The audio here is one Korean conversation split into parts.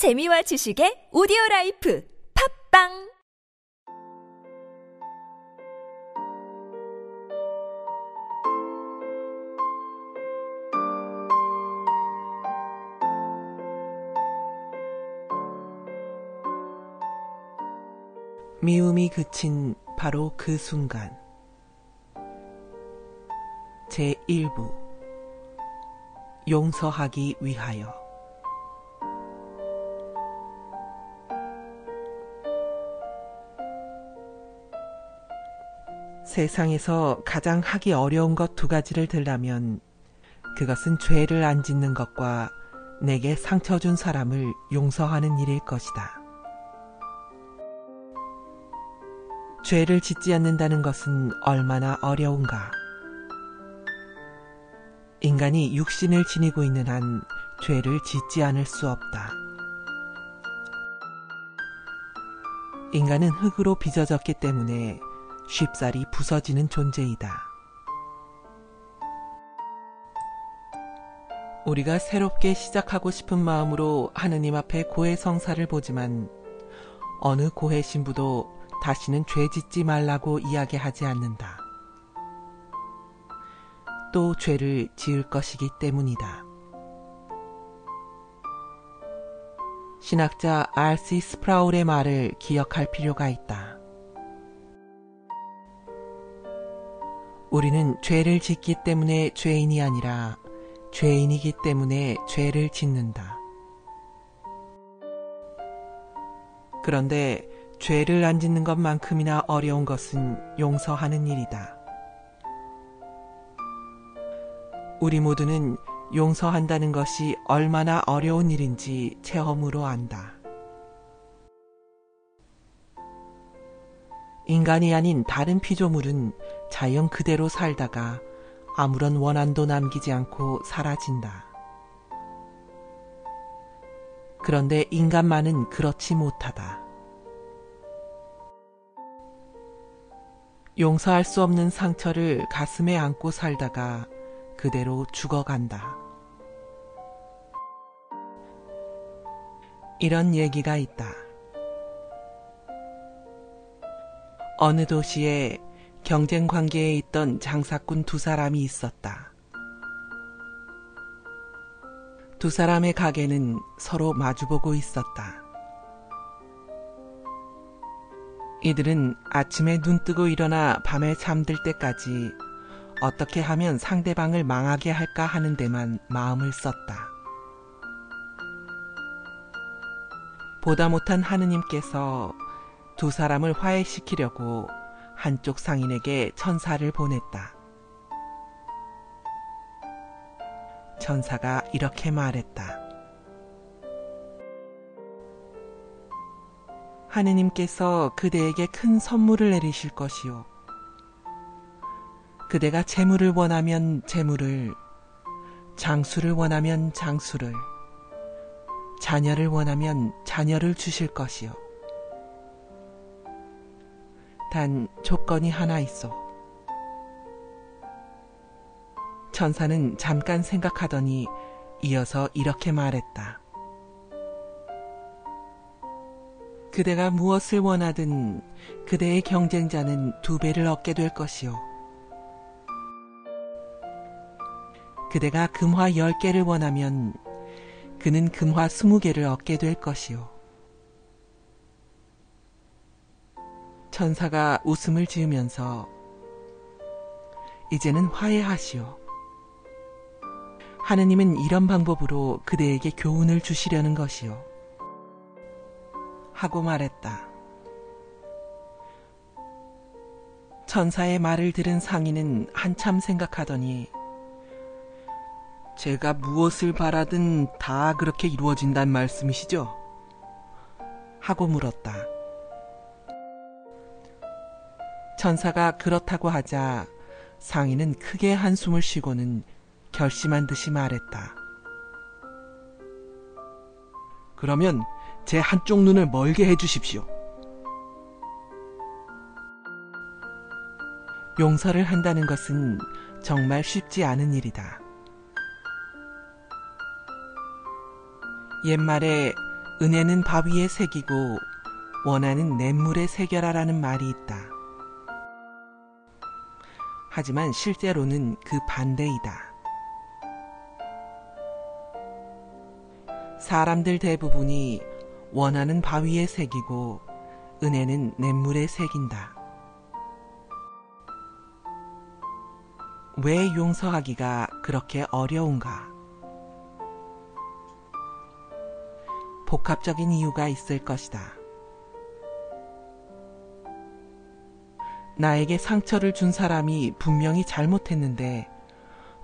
재미와 지식의 오디오 라이프 팝빵! 미움이 그친 바로 그 순간. 제1부. 용서하기 위하여 세상에서 가장 하기 어려운 것 두 가지를 들라면 그것은 죄를 안 짓는 것과 내게 상처 준 사람을 용서하는 일일 것이다. 죄를 짓지 않는다는 것은 얼마나 어려운가. 인간이 육신을 지니고 있는 한 죄를 짓지 않을 수 없다. 인간은 흙으로 빚어졌기 때문에 쉽사리 부서지는 존재이다. 우리가 새롭게 시작하고 싶은 마음으로 하느님 앞에 고해 성사를 보지만 어느 고해 신부도 다시는 죄 짓지 말라고 이야기하지 않는다. 또 죄를 지을 것이기 때문이다. 신학자 알시 스프라울의 말을 기억할 필요가 있다. 우리는 죄를 짓기 때문에 죄인이 아니라 죄인이기 때문에 죄를 짓는다. 그런데 죄를 안 짓는 것만큼이나 어려운 것은 용서하는 일이다. 우리 모두는 용서한다는 것이 얼마나 어려운 일인지 체험으로 안다. 인간이 아닌 다른 피조물은 자연 그대로 살다가 아무런 원한도 남기지 않고 사라진다. 그런데 인간만은 그렇지 못하다. 용서할 수 없는 상처를 가슴에 안고 살다가 그대로 죽어간다. 이런 얘기가 있다. 어느 도시에 경쟁 관계에 있던 장사꾼 두 사람이 있었다. 두 사람의 가게는 서로 마주보고 있었다. 이들은 아침에 눈 뜨고 일어나 밤에 잠들 때까지 어떻게 하면 상대방을 망하게 할까 하는 데만 마음을 썼다. 보다 못한 하느님께서 두 사람을 화해시키려고 한쪽 상인에게 천사를 보냈다. 천사가 이렇게 말했다. 하느님께서 그대에게 큰 선물을 내리실 것이요. 그대가 재물을 원하면 재물을, 장수를 원하면 장수를, 자녀를 원하면 자녀를 주실 것이요. 단 조건이 하나 있어. 천사는 잠깐 생각하더니 이어서 이렇게 말했다. 그대가 무엇을 원하든 그대의 경쟁자는 두 배를 얻게 될 것이요. 그대가 금화 열 개를 원하면 그는 금화 스무 개를 얻게 될 것이요. 천사가 웃음을 지으면서 이제는 화해하시오. 하느님은 이런 방법으로 그대에게 교훈을 주시려는 것이요. 하고 말했다. 천사의 말을 들은 상인은 한참 생각하더니 제가 무엇을 바라든 다 그렇게 이루어진단 말씀이시죠? 하고 물었다. 천사가 그렇다고 하자 상인은 크게 한숨을 쉬고는 결심한 듯이 말했다. 그러면 제 한쪽 눈을 멀게 해주십시오. 용서를 한다는 것은 정말 쉽지 않은 일이다. 옛말에 은혜는 바위에 새기고 원하는 냇물에 새겨라라는 말이 있다. 하지만 실제로는 그 반대이다. 사람들 대부분이 원하는 바위에 새기고 은혜는 냇물에 새긴다. 왜 용서하기가 그렇게 어려운가? 복합적인 이유가 있을 것이다. 나에게 상처를 준 사람이 분명히 잘못했는데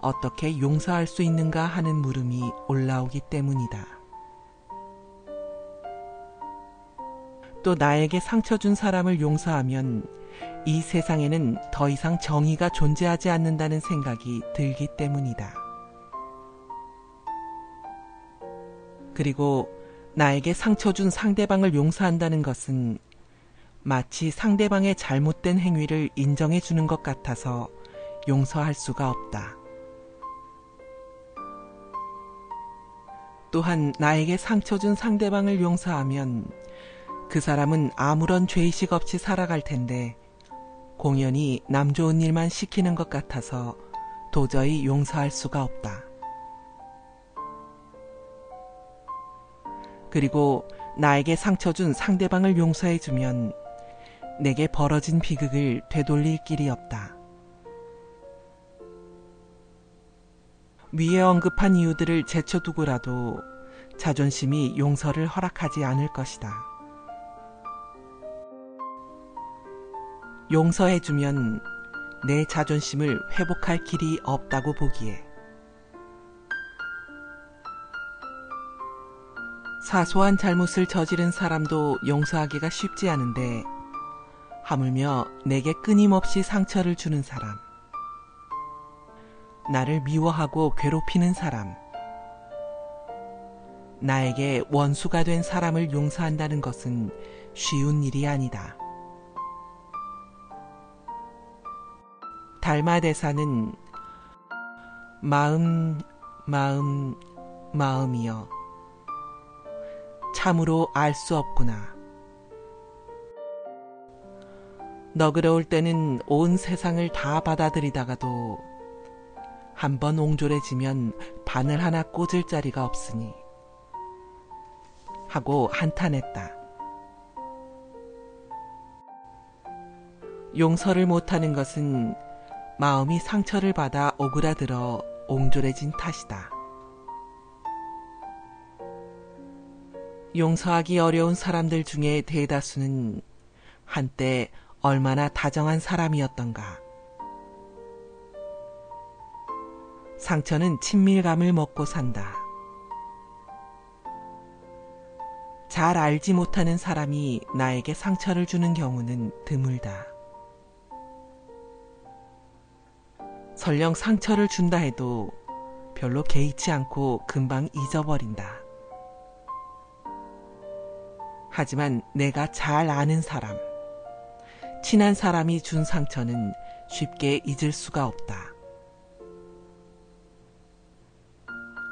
어떻게 용서할 수 있는가 하는 물음이 올라오기 때문이다. 또 나에게 상처 준 사람을 용서하면 이 세상에는 더 이상 정의가 존재하지 않는다는 생각이 들기 때문이다. 그리고 나에게 상처 준 상대방을 용서한다는 것은 마치 상대방의 잘못된 행위를 인정해 주는 것 같아서 용서할 수가 없다. 또한 나에게 상처 준 상대방을 용서하면 그 사람은 아무런 죄의식 없이 살아갈 텐데 공연히 남 좋은 일만 시키는 것 같아서 도저히 용서할 수가 없다. 그리고 나에게 상처 준 상대방을 용서해주면 내게 벌어진 비극을 되돌릴 길이 없다. 위에 언급한 이유들을 제쳐두고라도 자존심이 용서를 허락하지 않을 것이다. 용서해주면 내 자존심을 회복할 길이 없다고 보기에 사소한 잘못을 저지른 사람도 용서하기가 쉽지 않은데 하물며 내게 끊임없이 상처를 주는 사람, 나를 미워하고 괴롭히는 사람, 나에게 원수가 된 사람을 용서한다는 것은 쉬운 일이 아니다. 달마 대사는 마음, 마음, 마음이여. 참으로 알 수 없구나. 너그러울 때는 온 세상을 다 받아들이다가도 한 번 옹졸해지면 바늘 하나 꽂을 자리가 없으니 하고 한탄했다. 용서를 못하는 것은 마음이 상처를 받아 오그라들어 옹졸해진 탓이다. 용서하기 어려운 사람들 중에 대다수는 한때 얼마나 다정한 사람이었던가. 상처는 친밀감을 먹고 산다. 잘 알지 못하는 사람이 나에게 상처를 주는 경우는 드물다. 설령 상처를 준다 해도 별로 개의치 않고 금방 잊어버린다. 하지만 내가 잘 아는 사람, 친한 사람이 준 상처는 쉽게 잊을 수가 없다.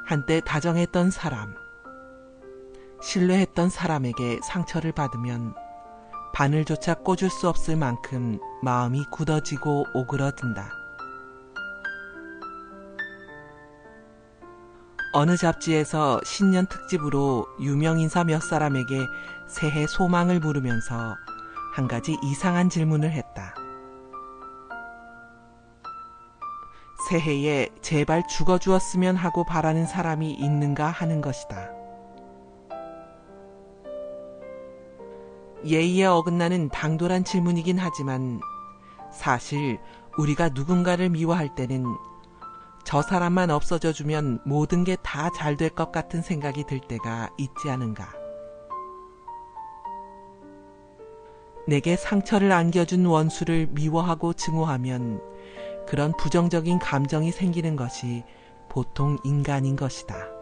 한때 다정했던 사람, 신뢰했던 사람에게 상처를 받으면 바늘조차 꽂을 수 없을 만큼 마음이 굳어지고 오그러든다. 어느 잡지에서 신년 특집으로 유명 인사 몇 사람에게 새해 소망을 물으면서 한 가지 이상한 질문을 했다. 새해에 제발 죽어 주었으면 하고 바라는 사람이 있는가 하는 것이다. 예의에 어긋나는 당돌한 질문이긴 하지만 사실 우리가 누군가를 미워할 때는 저 사람만 없어져 주면 모든 게 다 잘 될 것 같은 생각이 들 때가 있지 않은가. 내게 상처를 안겨준 원수를 미워하고 증오하면 그런 부정적인 감정이 생기는 것이 보통 인간인 것이다.